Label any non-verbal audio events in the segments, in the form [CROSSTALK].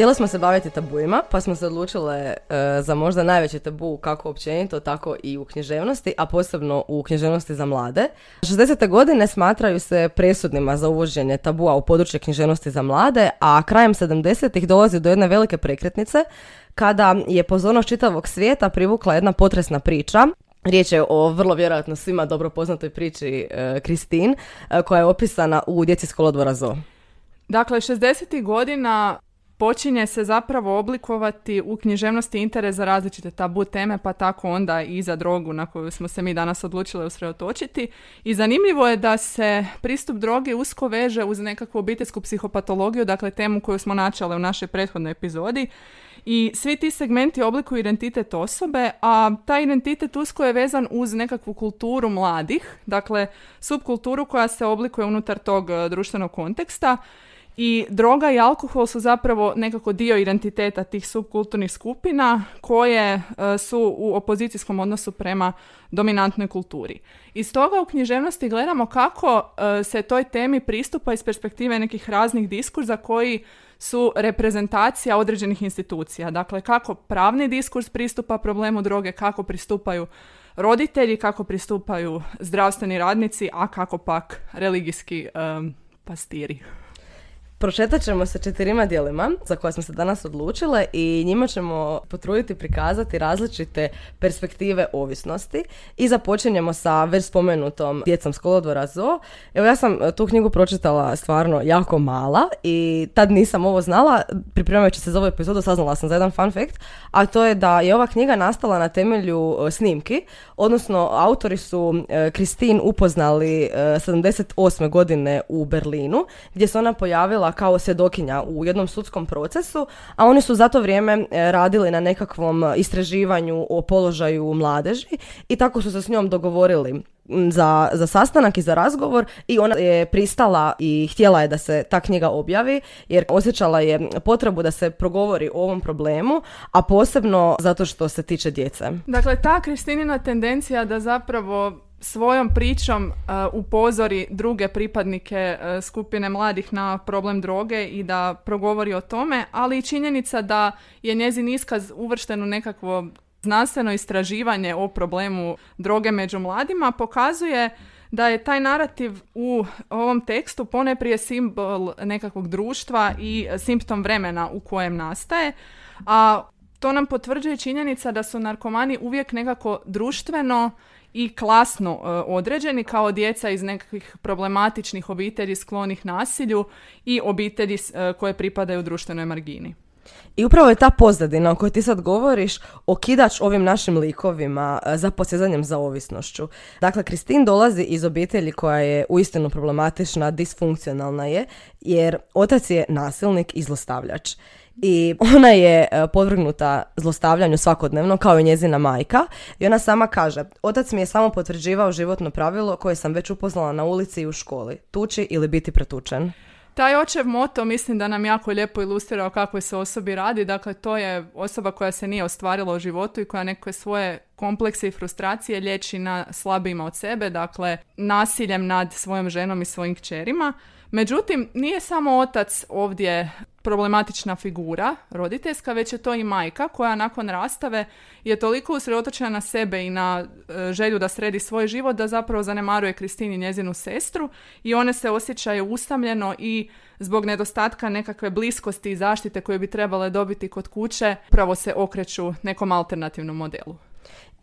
Htjeli smo se baviti tabuima, pa smo se odlučile e, za možda najveći tabu kako općenito, tako i u književnosti, a posebno u književnosti za mlade. 60. godine smatraju se presudnima za uvođenje tabua u područje književnosti za mlade, a krajem 70. dolazi do jedne velike prekretnice kada je pozornost čitavog svijeta privukla jedna potresna priča Riječ je o vrlo vjerojatno svima dobro poznatoj priči Kristin, e, koja je opisana u Djeci s kolodvora Zo. Dakle, 60. godina počinje se zapravo oblikovati u književnosti interes za različite tabu teme, pa tako onda i za drogu na koju smo se mi danas odlučili usredotočiti. I zanimljivo je da se pristup drogi usko veže uz nekakvu obiteljsku psihopatologiju, dakle temu koju smo načeli u našoj prethodnoj epizodi. I svi ti segmenti oblikuju identitet osobe, a taj identitet usko je vezan uz nekakvu kulturu mladih, dakle subkulturu koja se oblikuje unutar tog e, društvenog konteksta i droga i alkohol su zapravo nekako dio identiteta tih subkulturnih skupina koje e, su u opozicijskom odnosu prema dominantnoj kulturi. I stoga u književnosti gledamo kako e, se toj temi pristupa iz perspektive nekih raznih diskurza koji su reprezentacija određenih institucija. Dakle, kako pravni diskurs pristupa problemu droge, kako pristupaju roditelji, kako pristupaju zdravstveni radnici, a kako pak religijski pastiri. Prošetat ćemo se četirima dijelima za koje smo se danas odlučile i njima ćemo potruditi prikazati različite perspektive ovisnosti i započinjemo sa već spomenutom djecom s kolodvora Zo. Evo ja sam tu knjigu pročitala stvarno jako mala i tad nisam ovo znala, pripremajući se za ovu epizodu saznala sam za jedan fun fact, a to je da je ova knjiga nastala na temelju e, snimki, odnosno autori su Kristin e, upoznali 78. E, godine u Berlinu gdje se ona pojavila kao svjedokinja u jednom sudskom procesu, a oni su za to vrijeme e, radili na nekakvom istraživanju o položaju mladeži i tako su se s njom dogovorili za, za sastanak i za razgovor i ona je pristala i htjela je da se ta knjiga objavi jer osjećala je potrebu da se progovori o ovom problemu, a posebno zato što se tiče djece. Dakle, ta Kristinina tendencija da zapravo svojom pričom uh, upozori druge pripadnike uh, skupine mladih na problem droge i da progovori o tome, ali i činjenica da je njezin iskaz uvršten u nekakvo znanstveno istraživanje o problemu droge među mladima pokazuje da je taj narativ u ovom tekstu poneprije simbol nekakvog društva i simptom vremena u kojem nastaje, a to nam potvrđuje činjenica da su narkomani uvijek nekako društveno i klasno e, određeni kao djeca iz nekakvih problematičnih obitelji sklonih nasilju i obitelji e, koje pripadaju društvenoj margini. I upravo je ta pozadina o kojoj ti sad govoriš okidač ovim našim likovima e, za posjezanjem za ovisnošću. Dakle, Kristin dolazi iz obitelji koja je uistinu problematična, disfunkcionalna je, jer otac je nasilnik i zlostavljač i [LAUGHS] ona je e, podvrgnuta zlostavljanju svakodnevno kao i njezina majka i ona sama kaže otac mi je samo potvrđivao životno pravilo koje sam već upoznala na ulici i u školi tuči ili biti pretučen taj očev moto mislim da nam jako lijepo ilustrira o kakvoj se osobi radi. Dakle, to je osoba koja se nije ostvarila u životu i koja neke svoje komplekse i frustracije liječi na slabijima od sebe, dakle nasiljem nad svojom ženom i svojim kćerima. Međutim, nije samo otac ovdje problematična figura roditeljska, već je to i majka koja nakon rastave je toliko usredotočena na sebe i na e, želju da sredi svoj život da zapravo zanemaruje Kristini njezinu sestru i one se osjećaju usamljeno i zbog nedostatka nekakve bliskosti i zaštite koje bi trebale dobiti kod kuće, upravo se okreću nekom alternativnom modelu.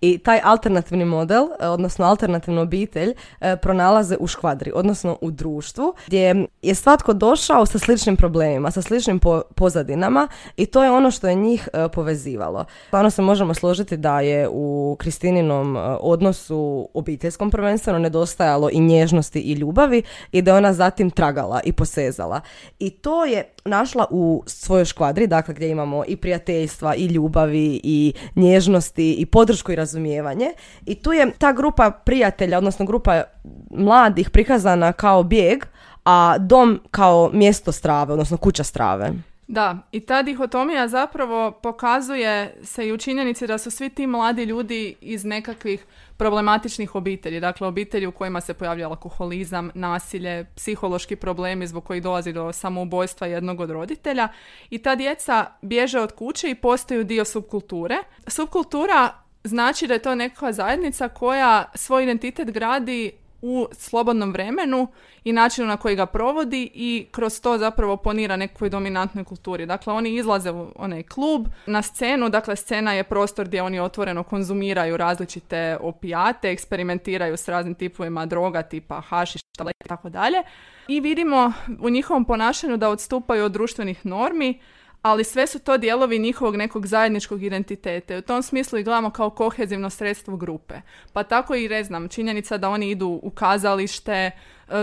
I taj alternativni model, e, odnosno alternativnu obitelj, e, pronalaze u škvadri, odnosno u društvu, gdje je svatko došao sa sličnim problemima, sa sličnim pozadinama i to je ono što je njih e, povezivalo. Stvarno se možemo složiti da je u Kristininom odnosu obiteljskom prvenstveno nedostajalo i nježnosti i ljubavi i da je ona zatim tragala i posezala. I to je našla u svojoj škvadri, dakle gdje imamo i prijateljstva i ljubavi i nježnosti i podršku i razumijevanje. I tu je ta grupa prijatelja, odnosno grupa mladih prikazana kao bijeg, a dom kao mjesto strave, odnosno kuća strave. Da, i ta dihotomija zapravo pokazuje se i u činjenici da su svi ti mladi ljudi iz nekakvih problematičnih obitelji, dakle obitelji u kojima se pojavlja alkoholizam, nasilje, psihološki problemi zbog kojih dolazi do samoubojstva jednog od roditelja i ta djeca bježe od kuće i postaju dio subkulture. Subkultura znači da je to neka zajednica koja svoj identitet gradi u slobodnom vremenu i načinu na koji ga provodi i kroz to zapravo ponira nekoj dominantnoj kulturi. Dakle, oni izlaze u onaj klub na scenu, dakle scena je prostor gdje oni otvoreno konzumiraju različite opijate, eksperimentiraju s raznim tipovima droga tipa hašiš, i tako dalje. I vidimo u njihovom ponašanju da odstupaju od društvenih normi, ali sve su to dijelovi njihovog nekog zajedničkog identiteta. U tom smislu i gledamo kao kohezivno sredstvo grupe. Pa tako i ne znam, činjenica da oni idu u kazalište, e,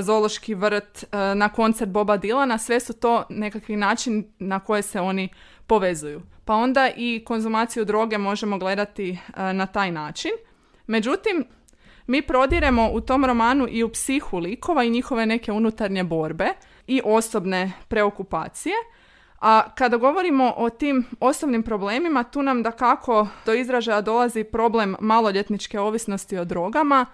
zološki vrt, e, na koncert Boba Dilana, sve su to nekakvi način na koje se oni povezuju. Pa onda i konzumaciju droge možemo gledati e, na taj način. Međutim, mi prodiremo u tom romanu i u psihu likova i njihove neke unutarnje borbe i osobne preokupacije – a kada govorimo o tim osobnim problemima, tu nam da kako do izražaja dolazi problem maloljetničke ovisnosti o drogama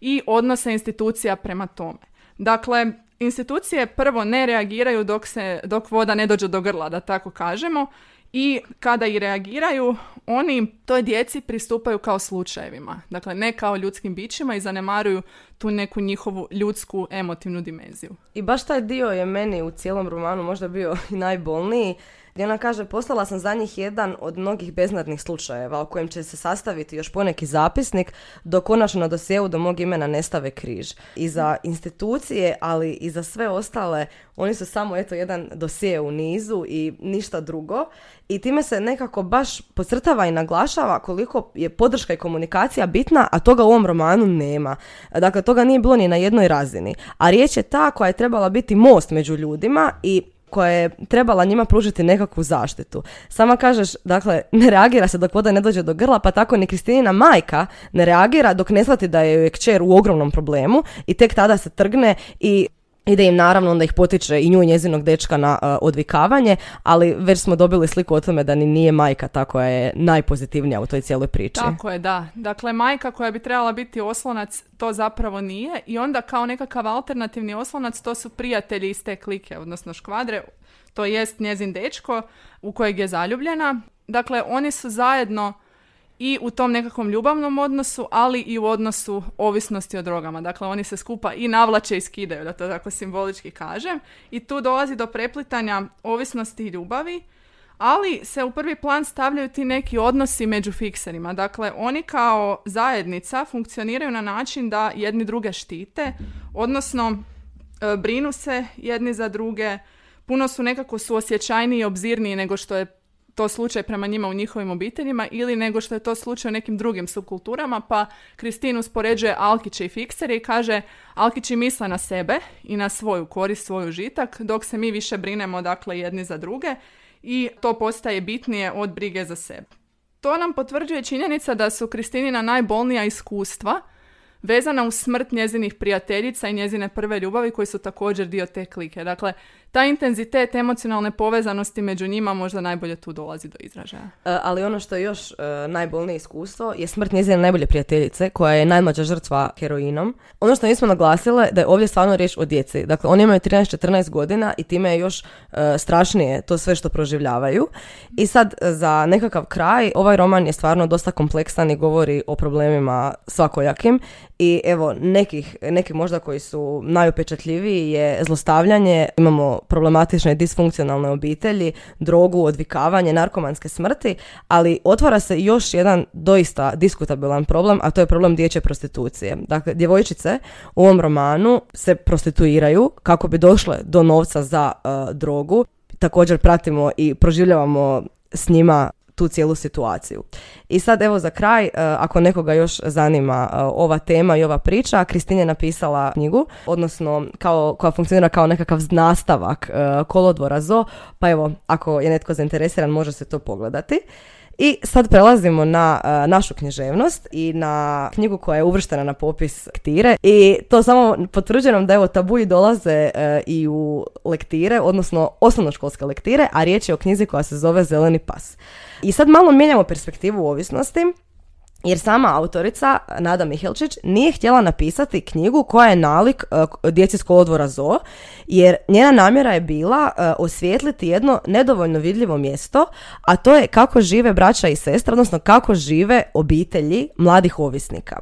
i odnose institucija prema tome. Dakle, institucije prvo ne reagiraju dok, se, dok voda ne dođe do grla, da tako kažemo, i kada i reagiraju, oni toj djeci pristupaju kao slučajevima. Dakle, ne kao ljudskim bićima i zanemaruju tu neku njihovu ljudsku emotivnu dimenziju. I baš taj dio je meni u cijelom romanu možda bio i najbolniji gdje ona kaže poslala sam za njih jedan od mnogih beznadnih slučajeva o kojem će se sastaviti još poneki zapisnik dok konačno na dosjeu do mog imena nestave križ. I za institucije, ali i za sve ostale, oni su samo eto jedan dosije u nizu i ništa drugo. I time se nekako baš podcrtava i naglašava koliko je podrška i komunikacija bitna, a toga u ovom romanu nema. Dakle, toga nije bilo ni na jednoj razini. A riječ je ta koja je trebala biti most među ljudima i koja je trebala njima pružiti nekakvu zaštitu. Sama kažeš, dakle, ne reagira se dok voda ne dođe do grla, pa tako ni Kristinina majka ne reagira dok ne shvati da je kćer u ogromnom problemu i tek tada se trgne i ide im naravno onda ih potiče i nju i njezinog dečka na uh, odvikavanje, ali već smo dobili sliku o tome da ni nije majka ta koja je najpozitivnija u toj cijeloj priči. Tako je, da. Dakle, majka koja bi trebala biti oslonac, to zapravo nije i onda kao nekakav alternativni oslonac to su prijatelji iz te klike, odnosno škvadre, to jest njezin dečko u kojeg je zaljubljena. Dakle, oni su zajedno i u tom nekakvom ljubavnom odnosu, ali i u odnosu ovisnosti o drogama. Dakle, oni se skupa i navlače i skidaju, da to tako simbolički kažem. I tu dolazi do preplitanja ovisnosti i ljubavi, ali se u prvi plan stavljaju ti neki odnosi među fikserima. Dakle, oni kao zajednica funkcioniraju na način da jedni druge štite, odnosno e, brinu se jedni za druge, puno su nekako suosjećajniji i obzirniji nego što je to slučaj prema njima u njihovim obiteljima ili nego što je to slučaj u nekim drugim subkulturama, pa Kristin uspoređuje Alkiće i fiksere i kaže Alkići misle na sebe i na svoju korist, svoju žitak, dok se mi više brinemo dakle jedni za druge i to postaje bitnije od brige za sebe. To nam potvrđuje činjenica da su Kristinina najbolnija iskustva vezana uz smrt njezinih prijateljica i njezine prve ljubavi koji su također dio te klike. Dakle, taj intenzitet emocionalne povezanosti među njima možda najbolje tu dolazi do izražaja. E, ali ono što je još uh, najbolnije iskustvo je smrt njezine najbolje prijateljice koja je najmlađa žrtva heroinom. Ono što nismo naglasile da je ovdje stvarno riječ o djeci. Dakle, oni imaju 13-14 godina i time je još uh, strašnije to sve što proživljavaju. I sad za nekakav kraj ovaj roman je stvarno dosta kompleksan i govori o problemima svakojakim i evo nekih, neki možda koji su najupečatljiviji je zlostavljanje, imamo problematične disfunkcionalne obitelji, drogu, odvikavanje, narkomanske smrti, ali otvara se još jedan doista diskutabilan problem, a to je problem dječje prostitucije. Dakle, djevojčice u ovom romanu se prostituiraju kako bi došle do novca za uh, drogu. Također pratimo i proživljavamo s njima tu cijelu situaciju. I sad evo za kraj, e, ako nekoga još zanima e, ova tema i ova priča, Kristina je napisala knjigu, odnosno kao, koja funkcionira kao nekakav nastavak e, kolodvora ZO, pa evo, ako je netko zainteresiran može se to pogledati. I sad prelazimo na uh, našu književnost i na knjigu koja je uvrštena na popis lektire i to samo potvrđuje nam da evo tabuji dolaze uh, i u lektire, odnosno osnovnoškolske lektire, a riječ je o knjizi koja se zove Zeleni pas. I sad malo mijenjamo perspektivu ovisnosti jer sama autorica Nada Mihelčić nije htjela napisati knjigu koja je nalik uh, djeci s kolodvora jer njena namjera je bila uh, osvijetliti jedno nedovoljno vidljivo mjesto, a to je kako žive braća i sestra, odnosno kako žive obitelji mladih ovisnika.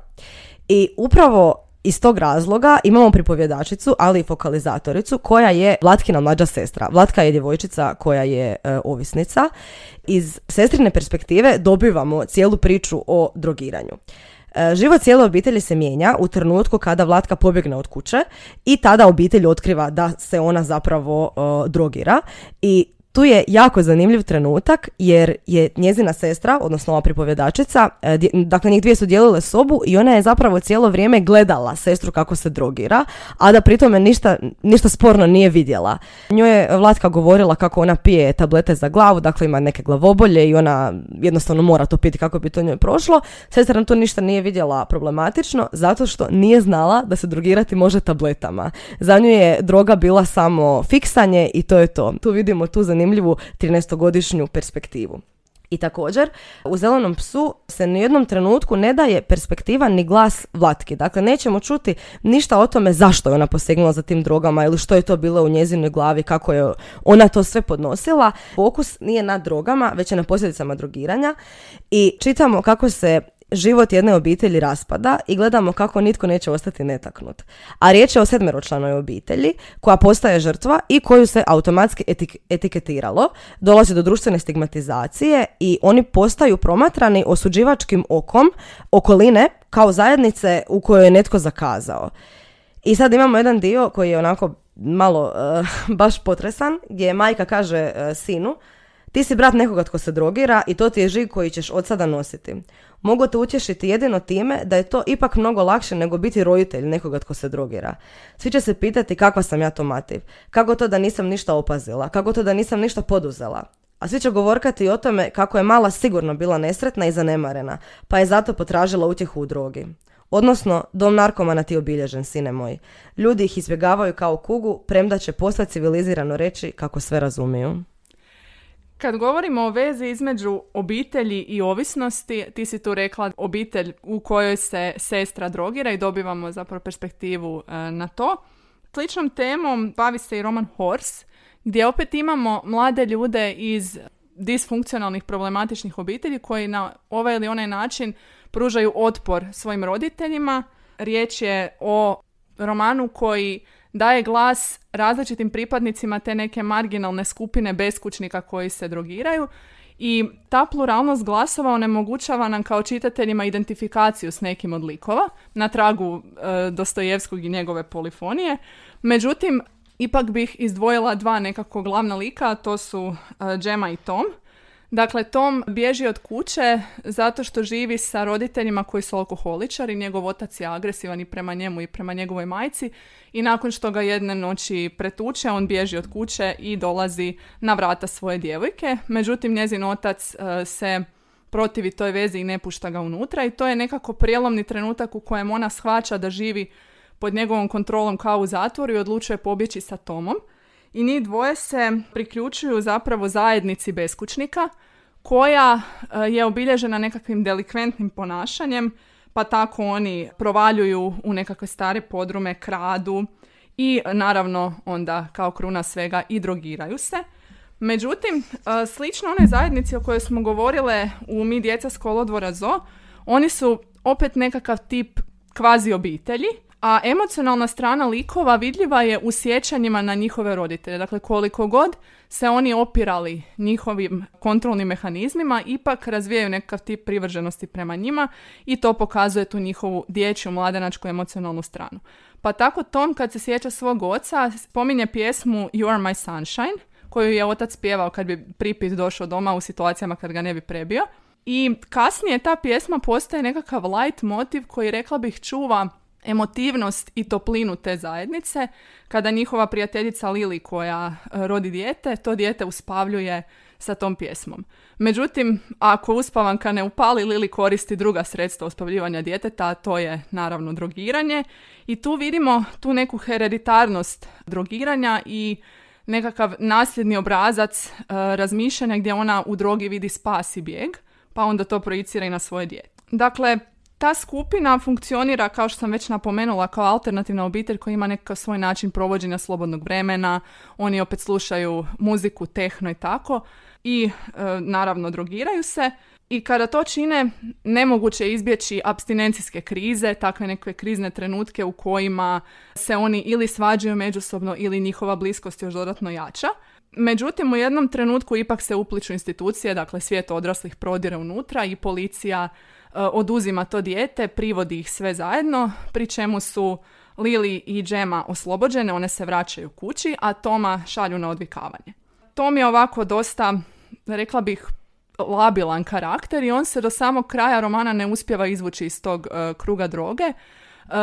I upravo iz tog razloga imamo pripovjedačicu, ali i fokalizatoricu koja je Vlatkina mlađa sestra. Vlatka je djevojčica koja je e, ovisnica. Iz sestrine perspektive dobivamo cijelu priču o drogiranju. E, život cijele obitelji se mijenja u trenutku kada Vlatka pobjegne od kuće i tada obitelj otkriva da se ona zapravo e, drogira i tu je jako zanimljiv trenutak jer je njezina sestra, odnosno ova pripovjedačica, e, dakle njih dvije su dijelile sobu i ona je zapravo cijelo vrijeme gledala sestru kako se drogira, a da pritome ništa, ništa sporno nije vidjela. Njoj je Vlatka govorila kako ona pije tablete za glavu, dakle ima neke glavobolje i ona jednostavno mora to piti kako bi to njoj prošlo. Sestra nam to ništa nije vidjela problematično zato što nije znala da se drogirati može tabletama. Za nju je droga bila samo fiksanje i to je to. Tu vidimo tu zanimljivu zanimljivu 13-godišnju perspektivu. I također, u zelenom psu se ni jednom trenutku ne daje perspektiva ni glas Vlatki. Dakle, nećemo čuti ništa o tome zašto je ona posegnula za tim drogama ili što je to bilo u njezinoj glavi, kako je ona to sve podnosila. Fokus nije na drogama, već je na posljedicama drogiranja i čitamo kako se život jedne obitelji raspada i gledamo kako nitko neće ostati netaknut. A riječ je o sedmeročlanoj obitelji koja postaje žrtva i koju se automatski etiketiralo, dolazi do društvene stigmatizacije i oni postaju promatrani osuđivačkim okom okoline kao zajednice u kojoj je netko zakazao. I sad imamo jedan dio koji je onako malo eh, [LAUGHS] baš potresan, gdje majka kaže uh, sinu, ti si brat nekoga tko se drogira i to ti je žig koji ćeš od sada nositi. Mogu te utješiti jedino time da je to ipak mnogo lakše nego biti roditelj nekoga tko se drogira. Svi će se pitati kakva sam ja to mativ, kako to da nisam ništa opazila, kako to da nisam ništa poduzela. A svi će govorkati o tome kako je mala sigurno bila nesretna i zanemarena, pa je zato potražila utjehu u drogi. Odnosno, dom narkomana ti je obilježen, sine moj. Ljudi ih izbjegavaju kao kugu, premda će posla civilizirano reći kako sve razumiju. Kad govorimo o vezi između obitelji i ovisnosti, ti si tu rekla obitelj u kojoj se sestra drogira i dobivamo zapravo perspektivu e, na to. Sličnom temom bavi se i roman Horse, gdje opet imamo mlade ljude iz disfunkcionalnih problematičnih obitelji koji na ovaj ili onaj način pružaju otpor svojim roditeljima. Riječ je o romanu koji daje glas različitim pripadnicima te neke marginalne skupine beskućnika koji se drogiraju i ta pluralnost glasova onemogućava nam kao čitateljima identifikaciju s nekim od likova na tragu e, Dostojevskog i njegove polifonije. Međutim, ipak bih izdvojila dva nekako glavna lika, to su e, Džema i Tom. Dakle, Tom bježi od kuće zato što živi sa roditeljima koji su alkoholičari, njegov otac je agresivan i prema njemu i prema njegovoj majci i nakon što ga jedne noći pretuče, on bježi od kuće i dolazi na vrata svoje djevojke. Međutim, njezin otac e, se protivi toj vezi i ne pušta ga unutra i to je nekako prijelomni trenutak u kojem ona shvaća da živi pod njegovom kontrolom kao u zatvoru i odlučuje pobjeći sa Tomom. I njih dvoje se priključuju zapravo zajednici beskućnika koja e, je obilježena nekakvim delikventnim ponašanjem pa tako oni provaljuju u nekakve stare podrume, kradu i naravno onda kao kruna svega i drogiraju se. Međutim, e, slično onoj zajednici o kojoj smo govorile u Mi djeca s kolodvora ZO, oni su opet nekakav tip kvazi obitelji, a emocionalna strana likova vidljiva je u sjećanjima na njihove roditelje. Dakle, koliko god se oni opirali njihovim kontrolnim mehanizmima, ipak razvijaju nekakav tip privrženosti prema njima i to pokazuje tu njihovu dječju, mladenačku emocionalnu stranu. Pa tako Tom kad se sjeća svog oca spominje pjesmu You are my sunshine, koju je otac pjevao kad bi pripit došao doma u situacijama kad ga ne bi prebio. I kasnije ta pjesma postaje nekakav light motiv koji rekla bih čuva emotivnost i toplinu te zajednice kada njihova prijateljica Lili koja e, rodi dijete, to dijete uspavljuje sa tom pjesmom. Međutim, ako uspavanka ne upali ili koristi druga sredstva uspavljivanja djeteta, to je naravno drogiranje. I tu vidimo tu neku hereditarnost drogiranja i nekakav nasljedni obrazac e, razmišljanja gdje ona u drogi vidi spas i bijeg, pa onda to projicira i na svoje dijete. Dakle, ta skupina funkcionira, kao što sam već napomenula, kao alternativna obitelj koja ima nekakav svoj način provođenja slobodnog vremena. Oni opet slušaju muziku, tehno i tako. I e, naravno drogiraju se. I kada to čine, nemoguće je izbjeći abstinencijske krize, takve neke krizne trenutke u kojima se oni ili svađaju međusobno ili njihova bliskost još dodatno jača. Međutim, u jednom trenutku ipak se upliču institucije, dakle svijet odraslih prodire unutra i policija oduzima to dijete, privodi ih sve zajedno, pri čemu su Lili i Džema oslobođene, one se vraćaju kući, a Toma šalju na odvikavanje. Tom je ovako dosta, rekla bih, labilan karakter i on se do samog kraja romana ne uspjeva izvući iz tog e, kruga droge. E,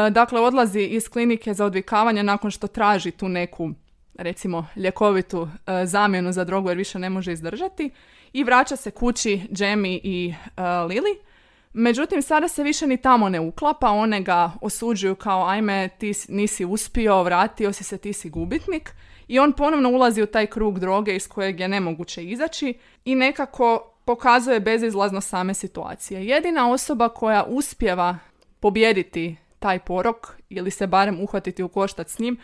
dakle, odlazi iz klinike za odvikavanje nakon što traži tu neku, recimo, ljekovitu zamjenu za drogu jer više ne može izdržati i vraća se kući Džemi i Lili Međutim, sada se više ni tamo ne uklapa, one ga osuđuju kao ajme ti nisi uspio, vratio si se, ti si gubitnik i on ponovno ulazi u taj krug droge iz kojeg je nemoguće izaći i nekako pokazuje bezizlazno same situacije. Jedina osoba koja uspjeva pobijediti taj porok ili se barem uhvatiti u koštac s njim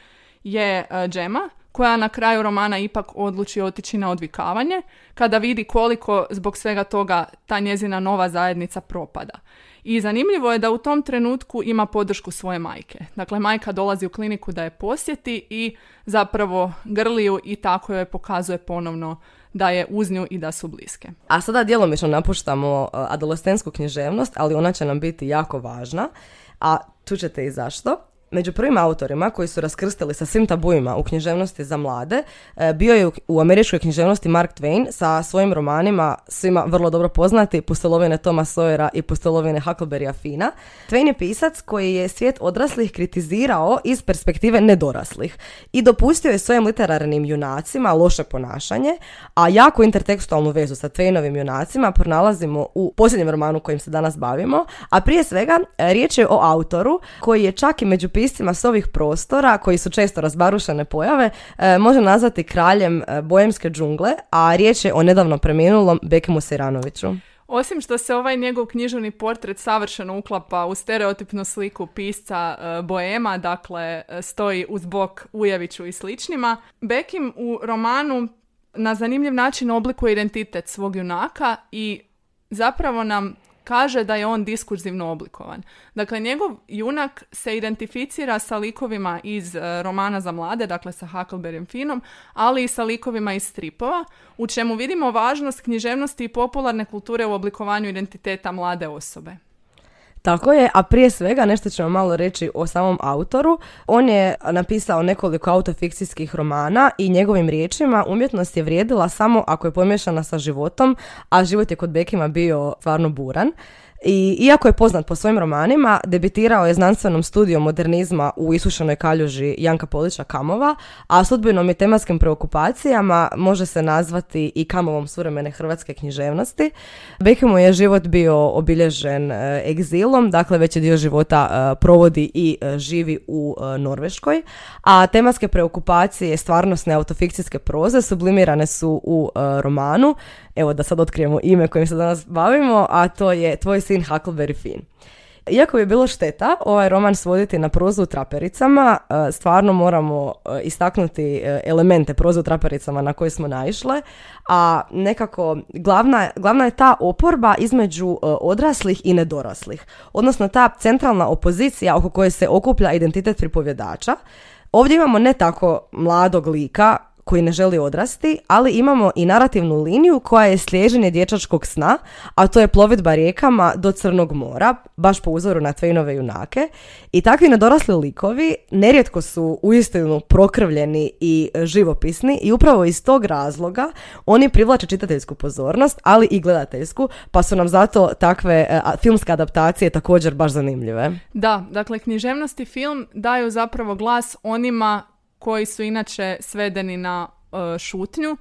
je e, Džema koja na kraju romana ipak odluči otići na odvikavanje, kada vidi koliko zbog svega toga ta njezina nova zajednica propada. I zanimljivo je da u tom trenutku ima podršku svoje majke. Dakle, majka dolazi u kliniku da je posjeti i zapravo grliju i tako joj pokazuje ponovno da je uz nju i da su bliske. A sada djelomično napuštamo uh, adolescensku književnost, ali ona će nam biti jako važna. A tu ćete i zašto. Među prvim autorima koji su raskrstili sa svim tabuima u književnosti za mlade e, bio je u američkoj književnosti Mark Twain sa svojim romanima svima vrlo dobro poznati Pustelovine Toma Sawyera i Pustelovine Huckleberrya Fina. Twain je pisac koji je svijet odraslih kritizirao iz perspektive nedoraslih i dopustio je svojim literarnim junacima loše ponašanje, a jako intertekstualnu vezu sa Twainovim junacima pronalazimo u posljednjem romanu kojim se danas bavimo, a prije svega e, riječ je o autoru koji je čak i među piscima s ovih prostora, koji su često razbarušene pojave, e, može nazvati kraljem e, bojemske džungle, a riječ je o nedavno preminulom Bekimu Siranoviću. Osim što se ovaj njegov književni portret savršeno uklapa u stereotipnu sliku pisca e, Boema, dakle stoji uz bok Ujeviću i sličnima, Bekim u romanu na zanimljiv način oblikuje identitet svog junaka i zapravo nam kaže da je on diskurzivno oblikovan. Dakle, njegov junak se identificira sa likovima iz e, romana za mlade, dakle sa Huckleberryem Finom, ali i sa likovima iz stripova, u čemu vidimo važnost književnosti i popularne kulture u oblikovanju identiteta mlade osobe. Tako je, a prije svega nešto ćemo malo reći o samom autoru. On je napisao nekoliko autofikcijskih romana i njegovim riječima umjetnost je vrijedila samo ako je pomješana sa životom, a život je kod Bekima bio stvarno buran. I iako je poznat po svojim romanima, debitirao je znanstvenom studijom modernizma u isušenoj kaljuži Janka Polića Kamova, a sudbinom i tematskim preokupacijama može se nazvati i Kamovom suvremene hrvatske književnosti. Bekimu je život bio obilježen e, egzilom, dakle već je dio života e, provodi i e, živi u Norveškoj, a tematske preokupacije stvarnostne autofikcijske proze sublimirane su u romanu evo da sad otkrijemo ime kojim se danas bavimo, a to je Tvoj sin Huckleberry Finn. Iako bi bilo šteta ovaj roman svoditi na prozu u trapericama, e, stvarno moramo e, istaknuti e, elemente prozu u trapericama na koje smo naišle, a nekako glavna, glavna je ta oporba između odraslih i nedoraslih, odnosno ta centralna opozicija oko koje se okuplja identitet pripovjedača. Ovdje imamo ne tako mladog lika koji ne želi odrasti, ali imamo i narativnu liniju koja je sliježenje dječačkog sna, a to je plovidba rijekama do Crnog mora, baš po uzoru na Tvejnove junake. I takvi nedorasli likovi nerijetko su uistinu prokrvljeni i živopisni i upravo iz tog razloga oni privlače čitateljsku pozornost, ali i gledateljsku, pa su nam zato takve e, filmske adaptacije također baš zanimljive. Da, dakle književnost i film daju zapravo glas onima koji su inače svedeni na e, šutnju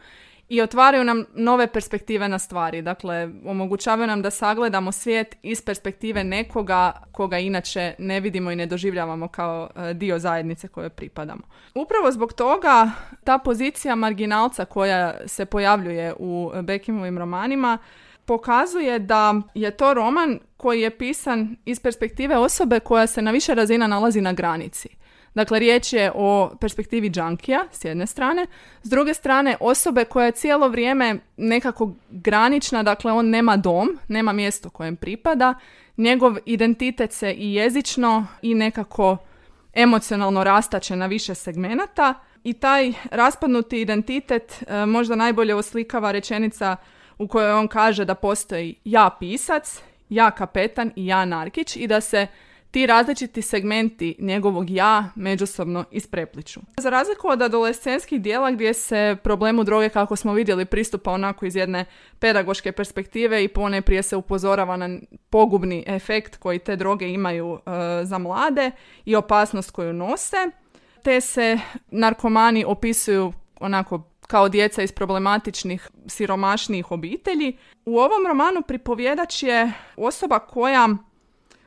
i otvaraju nam nove perspektive na stvari. Dakle, omogućavaju nam da sagledamo svijet iz perspektive nekoga koga inače ne vidimo i ne doživljavamo kao e, dio zajednice koje pripadamo. Upravo zbog toga ta pozicija marginalca koja se pojavljuje u Bekimovim romanima pokazuje da je to roman koji je pisan iz perspektive osobe koja se na više razina nalazi na granici. Dakle, riječ je o perspektivi džankija s jedne strane, s druge strane osobe koja je cijelo vrijeme nekako granična, dakle on nema dom, nema mjesto kojem pripada, njegov identitet se i jezično i nekako emocionalno rastače na više segmenata. I taj raspadnuti identitet e, možda najbolje oslikava rečenica u kojoj on kaže da postoji ja pisac, ja kapetan i ja narkić i da se ti različiti segmenti njegovog ja međusobno isprepliču. Za razliku od adolescenskih dijela gdje se problemu droge, kako smo vidjeli, pristupa onako iz jedne pedagoške perspektive i pone prije se upozorava na pogubni efekt koji te droge imaju e, za mlade i opasnost koju nose, te se narkomani opisuju onako kao djeca iz problematičnih, siromašnijih obitelji. U ovom romanu pripovjedač je osoba koja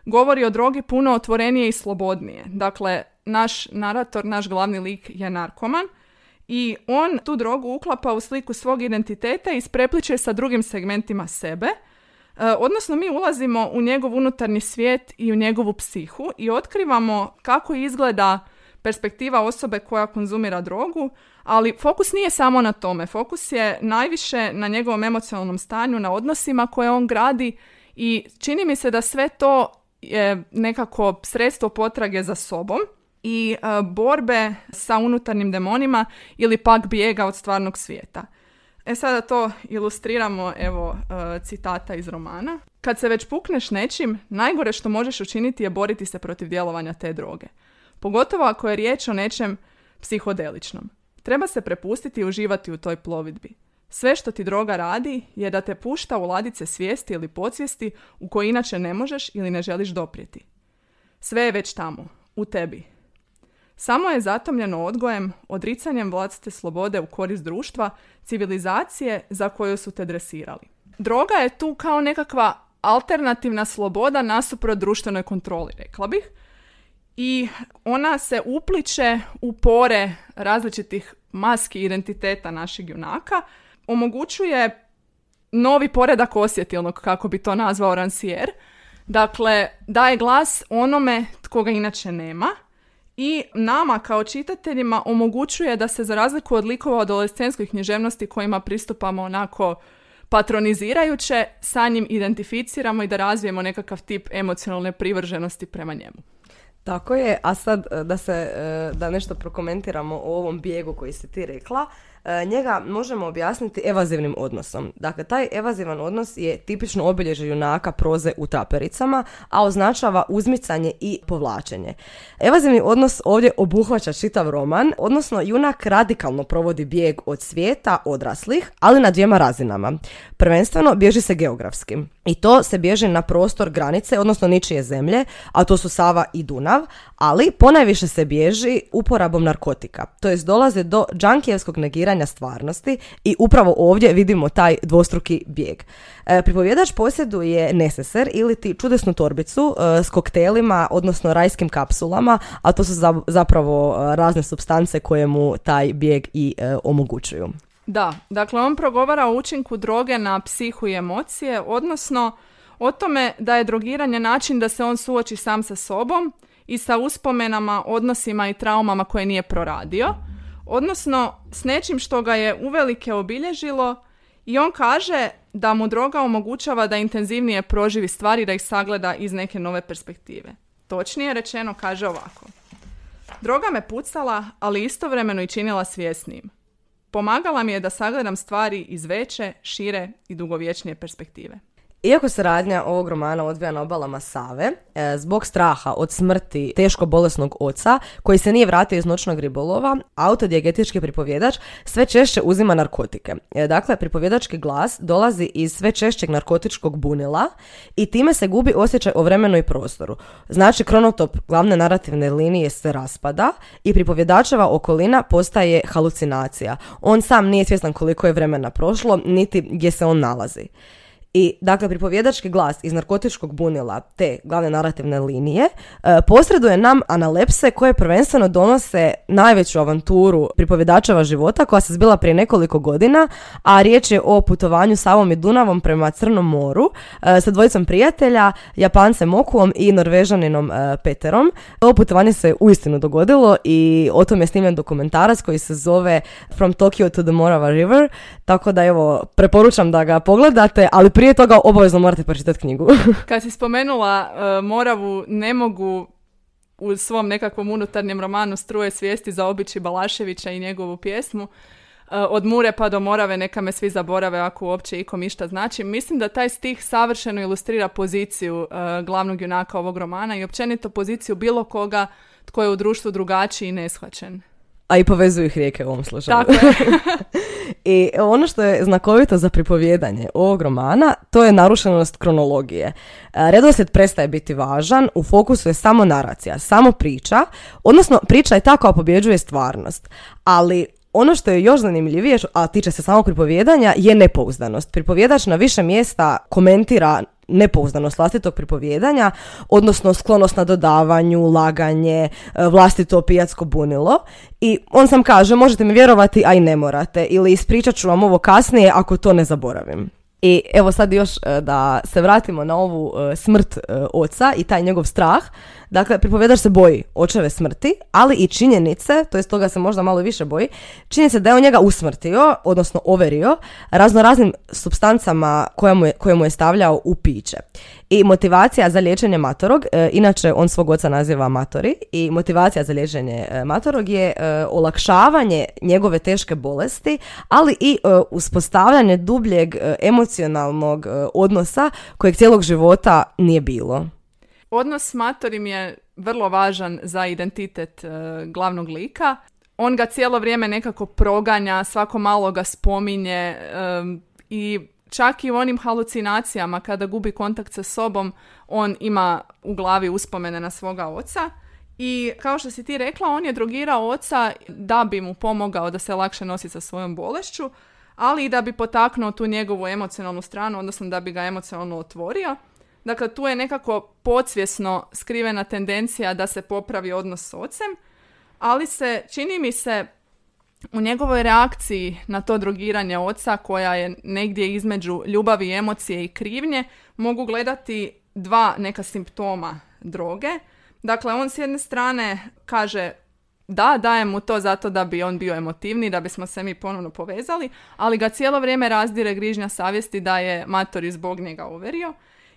govori o drogi puno otvorenije i slobodnije. Dakle, naš narator, naš glavni lik je narkoman i on tu drogu uklapa u sliku svog identiteta i sprepliče sa drugim segmentima sebe. E, odnosno, mi ulazimo u njegov unutarnji svijet i u njegovu psihu i otkrivamo kako izgleda perspektiva osobe koja konzumira drogu, ali fokus nije samo na tome. Fokus je najviše na njegovom emocionalnom stanju, na odnosima koje on gradi i čini mi se da sve to je nekako sredstvo potrage za sobom i e, borbe sa unutarnjim demonima ili pak bijega od stvarnog svijeta. E sada to ilustriramo evo e, citata iz romana. Kad se već pukneš nečim, najgore što možeš učiniti je boriti se protiv djelovanja te droge. Pogotovo ako je riječ o nečem psihodeličnom. Treba se prepustiti i uživati u toj plovidbi. Sve što ti droga radi je da te pušta u ladice svijesti ili podsvijesti u koje inače ne možeš ili ne želiš doprijeti. Sve je već tamo, u tebi. Samo je zatomljeno odgojem, odricanjem vlastite slobode u korist društva, civilizacije za koju su te dresirali. Droga je tu kao nekakva alternativna sloboda nasuprot društvenoj kontroli, rekla bih. I ona se upliče u pore različitih maski identiteta našeg junaka, omogućuje novi poredak osjetilnog, kako bi to nazvao Rancière. Dakle, daje glas onome tko ga inače nema i nama kao čitateljima omogućuje da se za razliku od likova adolescenskoj književnosti kojima pristupamo onako patronizirajuće, sa njim identificiramo i da razvijemo nekakav tip emocionalne privrženosti prema njemu. Tako je, a sad e, da se e, da nešto prokomentiramo o ovom bijegu koji si ti rekla. E, njega možemo objasniti evazivnim odnosom. Dakle, taj evazivan odnos je tipično obilježje junaka proze u tapericama, a označava uzmicanje i povlačenje. Evazivni odnos ovdje obuhvaća čitav roman, odnosno junak radikalno provodi bijeg od svijeta odraslih, ali na dvijema razinama. Prvenstveno bježi se geografski. I to se bježi na prostor granice, odnosno ničije zemlje, a to su Sava i Dunav, ali ponajviše se bježi uporabom narkotika. To jest dolaze do džankijevskog negiranja stvarnosti i upravo ovdje vidimo taj dvostruki bijeg. E, pripovjedač posjeduje neseser ili ti čudesnu torbicu e, s koktelima, odnosno rajskim kapsulama, a to su zapravo e, razne substance koje mu taj bijeg i e, omogućuju. Da, dakle on progovara o učinku droge na psihu i emocije, odnosno o tome da je drogiranje način da se on suoči sam sa sobom i sa uspomenama, odnosima i traumama koje nije proradio, odnosno s nečim što ga je uvelike obilježilo i on kaže da mu droga omogućava da intenzivnije proživi stvari, da ih sagleda iz neke nove perspektive. Točnije rečeno kaže ovako. Droga me pucala, ali istovremeno i činila svjesnijim. Pomagala mi je da sagledam stvari iz veće, šire i dugovječnije perspektive. Iako se radnja ovog romana odvija na obalama Save, e, zbog straha od smrti teško bolesnog oca, koji se nije vratio iz noćnog ribolova, autodijegetički pripovjedač sve češće uzima narkotike. E, dakle, pripovjedački glas dolazi iz sve češćeg narkotičkog bunila i time se gubi osjećaj o vremenu i prostoru. Znači, kronotop glavne narativne linije se raspada i pripovjedačeva okolina postaje halucinacija. On sam nije svjestan koliko je vremena prošlo, niti gdje se on nalazi. I, dakle, pripovjedački glas iz narkotičkog bunila te glavne narativne linije e, posreduje nam analepse koje prvenstveno donose najveću avanturu pripovjedačeva života koja se zbila prije nekoliko godina, a riječ je o putovanju Savom i Dunavom prema Crnom moru e, sa dvojicom prijatelja, Japancem Okuom i Norvežaninom e, Peterom. Ovo putovanje se uistinu dogodilo i o tom je snimljen dokumentarac koji se zove From Tokyo to the Morava River, tako da evo, preporučam da ga pogledate, ali prije toga obavezno morate pročitati knjigu. [LAUGHS] Kad si spomenula uh, Moravu, ne mogu u svom nekakvom unutarnjem romanu Struje svijesti za običi Balaševića i njegovu pjesmu uh, od Mure pa do Morave neka me svi zaborave ako uopće ikom išta znači. Mislim da taj stih savršeno ilustrira poziciju uh, glavnog junaka ovog romana i općenito poziciju bilo koga tko je u društvu drugačiji i neshvaćen. A i povezuju ih rijeke u ovom slučaju. Tako je. [LAUGHS] I ono što je znakovito za pripovjedanje ovog romana, to je narušenost kronologije. E, redoslijed prestaje biti važan, u fokusu je samo naracija, samo priča, odnosno priča je ta koja pobjeđuje stvarnost. Ali ono što je još zanimljivije, a tiče se samog pripovjedanja, je nepouzdanost. Pripovjedač na više mjesta komentira nepouzdanost vlastitog pripovjedanja, odnosno sklonost na dodavanju, laganje, e, vlastito pijatsko bunilo. I on sam kaže, možete mi vjerovati, a i ne morate. Ili ispričat ću vam ovo kasnije ako to ne zaboravim. I evo sad još e, da se vratimo na ovu e, smrt oca i taj njegov strah. Dakle, pripovjedač se boji očeve smrti, ali i činjenice, to jest toga se možda malo više boji, činjenice da je on njega usmrtio, odnosno overio, razno raznim substancama koje mu je, koje mu je stavljao u piće. I motivacija za liječenje matorog, e, inače on svog oca naziva matori, i motivacija za liječenje e, matorog je e, olakšavanje njegove teške bolesti, ali i uspostavljanje dubljeg emocionalnog odnosa kojeg cijelog života nije bilo. Odnos s Matorim je vrlo važan za identitet e, glavnog lika. On ga cijelo vrijeme nekako proganja, svako malo ga spominje e, i čak i u onim halucinacijama kada gubi kontakt sa sobom, on ima u glavi uspomene na svoga oca. I kao što si ti rekla, on je drogirao oca da bi mu pomogao da se lakše nosi sa svojom bolešću, ali i da bi potaknuo tu njegovu emocionalnu stranu, odnosno da bi ga emocionalno otvorio. Dakle, tu je nekako podsvjesno skrivena tendencija da se popravi odnos s ocem, ali se, čini mi se, u njegovoj reakciji na to drogiranje oca, koja je negdje između ljubavi, emocije i krivnje, mogu gledati dva neka simptoma droge. Dakle, on s jedne strane kaže da, dajem mu to zato da bi on bio emotivni, da bismo se mi ponovno povezali, ali ga cijelo vrijeme razdire grižnja savjesti da je mator zbog njega uverio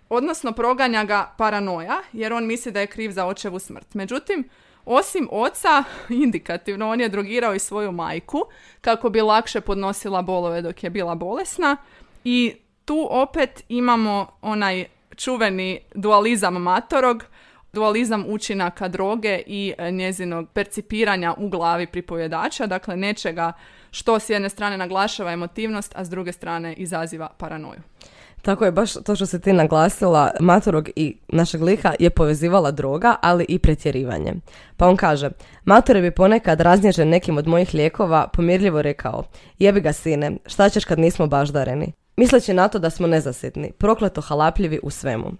odnosno proganja ga paranoja, jer on misli da je kriv za očevu smrt. Međutim, osim oca, [LAUGHS] indikativno, on je drogirao i svoju majku kako bi lakše podnosila bolove dok je bila bolesna i tu opet imamo onaj čuveni dualizam matorog, dualizam učinaka droge i e, njezinog percipiranja u glavi pripovjedača, dakle nečega što s jedne strane naglašava emotivnost, a s druge strane izaziva paranoju. Tako je, baš to što se ti naglasila, Matorog i našeg lika je povezivala droga, ali i pretjerivanje. Pa on kaže, Matore bi ponekad raznježen nekim od mojih lijekova pomirljivo rekao, jebi ga sine, šta ćeš kad nismo baždareni? Misleći na to da smo nezasitni, prokleto halapljivi u svemu.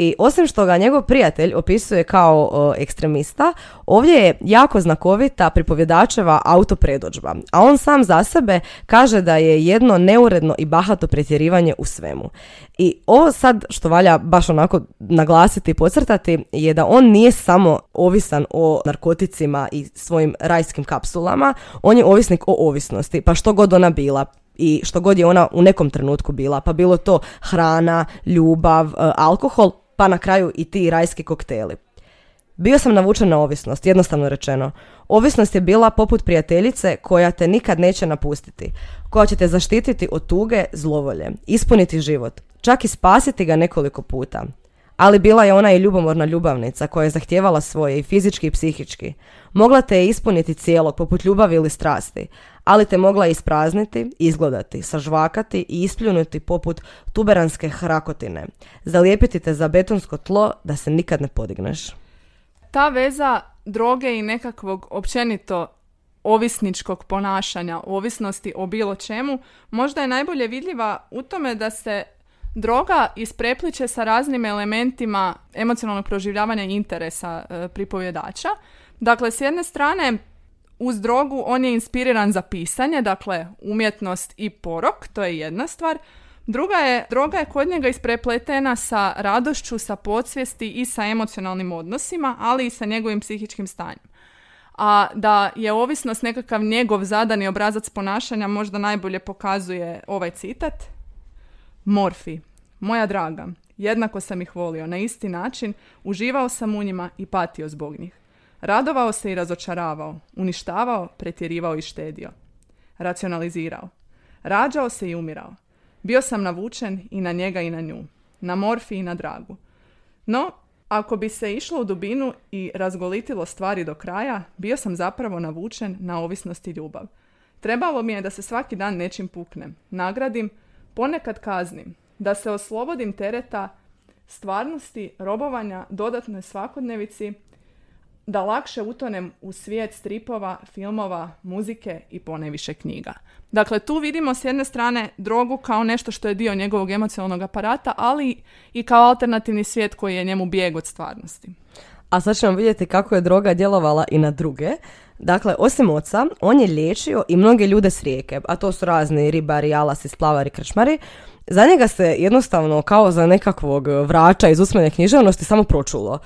I osim što ga njegov prijatelj opisuje kao ekstremista, ovdje je jako znakovita pripovjedačeva autopredođba, a on sam za sebe kaže da je jedno neuredno i bahato pretjerivanje u svemu. I ovo sad što valja baš onako naglasiti i podcrtati je da on nije samo ovisan o narkoticima i svojim rajskim kapsulama, on je ovisnik o ovisnosti, pa što god ona bila, i što god je ona u nekom trenutku bila, pa bilo to hrana, ljubav, e, alkohol, pa na kraju i ti rajski kokteli. Bio sam navučen na ovisnost, jednostavno rečeno. Ovisnost je bila poput prijateljice koja te nikad neće napustiti, koja će te zaštititi od tuge, zlovolje, ispuniti život, čak i spasiti ga nekoliko puta. Ali bila je ona i ljubomorna ljubavnica koja je zahtijevala svoje i fizički i psihički. Mogla te je ispuniti cijelog poput ljubavi ili strasti, ali te mogla isprazniti, izgledati, sažvakati i ispljunuti poput tuberanske hrakotine, zalijepiti te za betonsko tlo da se nikad ne podigneš. Ta veza droge i nekakvog općenito ovisničkog ponašanja, ovisnosti o bilo čemu, možda je najbolje vidljiva u tome da se droga isprepliče sa raznim elementima emocionalnog proživljavanja interesa e, pripovjedača. Dakle, s jedne strane, uz drogu on je inspiriran za pisanje, dakle umjetnost i porok, to je jedna stvar. Druga je, droga je kod njega isprepletena sa radošću, sa podsvijesti i sa emocionalnim odnosima, ali i sa njegovim psihičkim stanjem. A da je ovisnost nekakav njegov zadani obrazac ponašanja možda najbolje pokazuje ovaj citat. Morfi, moja draga, jednako sam ih volio na isti način, uživao sam u njima i patio zbog njih. Radovao se i razočaravao, uništavao, pretjerivao i štedio. Racionalizirao. Rađao se i umirao. Bio sam navučen i na njega i na nju. Na morfi i na dragu. No, ako bi se išlo u dubinu i razgolitilo stvari do kraja, bio sam zapravo navučen na ovisnost i ljubav. Trebalo mi je da se svaki dan nečim puknem, nagradim, ponekad kaznim, da se oslobodim tereta stvarnosti, robovanja, dodatnoj svakodnevici, da lakše utonem u svijet stripova, filmova, muzike i poneviše knjiga. Dakle, tu vidimo s jedne strane drogu kao nešto što je dio njegovog emocionalnog aparata, ali i kao alternativni svijet koji je njemu bijeg od stvarnosti. A sad ćemo vidjeti kako je droga djelovala i na druge. Dakle, osim oca, on je liječio i mnoge ljude s rijeke, a to su razni ribari, alasi, splavari, krčmari. Za njega se jednostavno kao za nekakvog vrača iz usmene književnosti samo pročulo.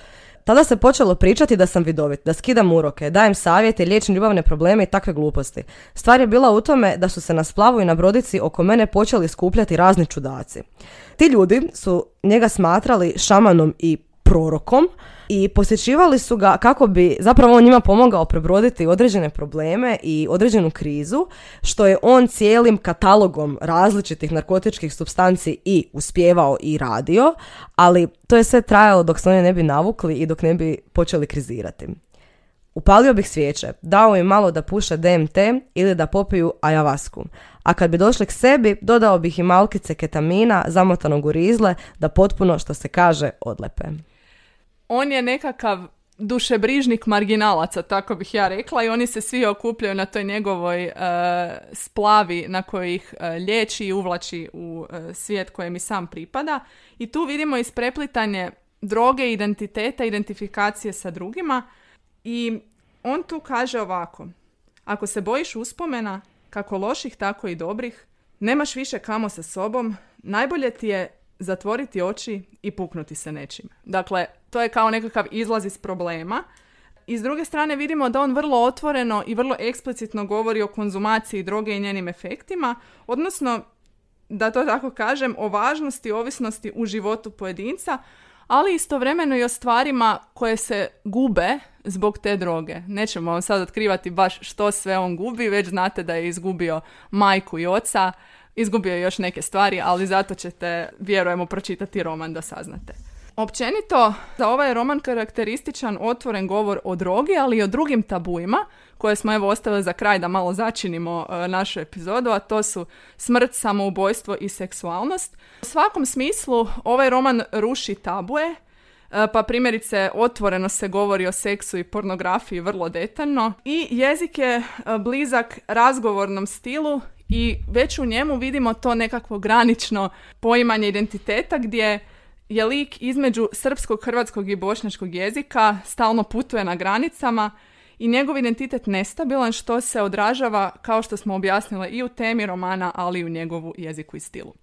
Tada se počelo pričati da sam vidovit, da skidam uroke, dajem savjete, liječim ljubavne probleme i takve gluposti. Stvar je bila u tome da su se na splavu i na brodici oko mene počeli skupljati razni čudaci. Ti ljudi su njega smatrali šamanom i prorokom i posjećivali su ga kako bi zapravo on njima pomogao prebroditi određene probleme i određenu krizu, što je on cijelim katalogom različitih narkotičkih substanci i uspjevao i radio, ali to je sve trajalo dok se oni ne bi navukli i dok ne bi počeli krizirati. Upalio bih svijeće, dao im malo da puše DMT ili da popiju ajavasku. A kad bi došli k sebi, dodao bih im malkice ketamina, zamotanog u rizle, da potpuno, što se kaže, odlepe on je nekakav dušebrižnik marginalaca, tako bih ja rekla, i oni se svi okupljaju na toj njegovoj uh, splavi na kojoj ih uh, liječi i uvlači u uh, svijet kojem i sam pripada. I tu vidimo ispreplitanje droge, identiteta, identifikacije sa drugima. I on tu kaže ovako, ako se bojiš uspomena, kako loših, tako i dobrih, nemaš više kamo sa sobom, najbolje ti je zatvoriti oči i puknuti se nečim. Dakle, to je kao nekakav izlaz iz problema. I s druge strane vidimo da on vrlo otvoreno i vrlo eksplicitno govori o konzumaciji droge i njenim efektima, odnosno, da to tako kažem, o važnosti ovisnosti u životu pojedinca, ali istovremeno i o stvarima koje se gube zbog te droge. Nećemo vam sad otkrivati baš što sve on gubi, već znate da je izgubio majku i oca, izgubio je još neke stvari, ali zato ćete, vjerujemo, pročitati roman da saznate. Općenito, za ovaj roman karakterističan otvoren govor o drogi, ali i o drugim tabuima, koje smo evo ostavili za kraj da malo začinimo e, našu epizodu, a to su smrt, samoubojstvo i seksualnost. U svakom smislu ovaj roman ruši tabuje, e, pa primjerice otvoreno se govori o seksu i pornografiji vrlo detaljno i jezik je e, blizak razgovornom stilu i već u njemu vidimo to nekakvo granično poimanje identiteta gdje je lik između srpskog, hrvatskog i bošnjačkog jezika, stalno putuje na granicama i njegov identitet nestabilan što se odražava, kao što smo objasnili, i u temi romana, ali i u njegovu jeziku i stilu.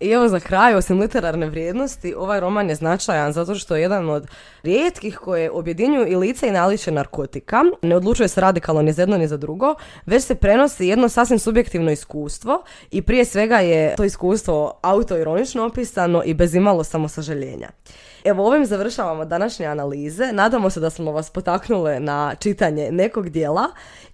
I evo za kraj, osim literarne vrijednosti, ovaj roman je značajan zato što je jedan od rijetkih koje objedinjuju i lice i naliče narkotika. Ne odlučuje se radikalno ni za jedno ni za drugo, već se prenosi jedno sasvim subjektivno iskustvo i prije svega je to iskustvo autoironično opisano i bez imalo samosažaljenja. Evo ovim završavamo današnje analize. Nadamo se da smo vas potaknule na čitanje nekog dijela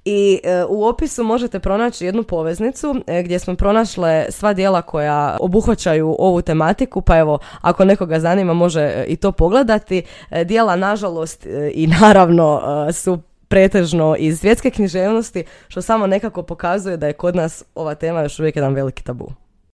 i e, u opisu možete pronaći jednu poveznicu e, gdje smo pronašle sva dijela koja obuhvaćaju ovu tematiku, pa evo ako nekoga zanima može e, i to pogledati. Dijela nažalost i naravno su pretežno iz svjetske književnosti, što samo nekako pokazuje da je kod nas ova tema još uvijek jedan veliki tabu.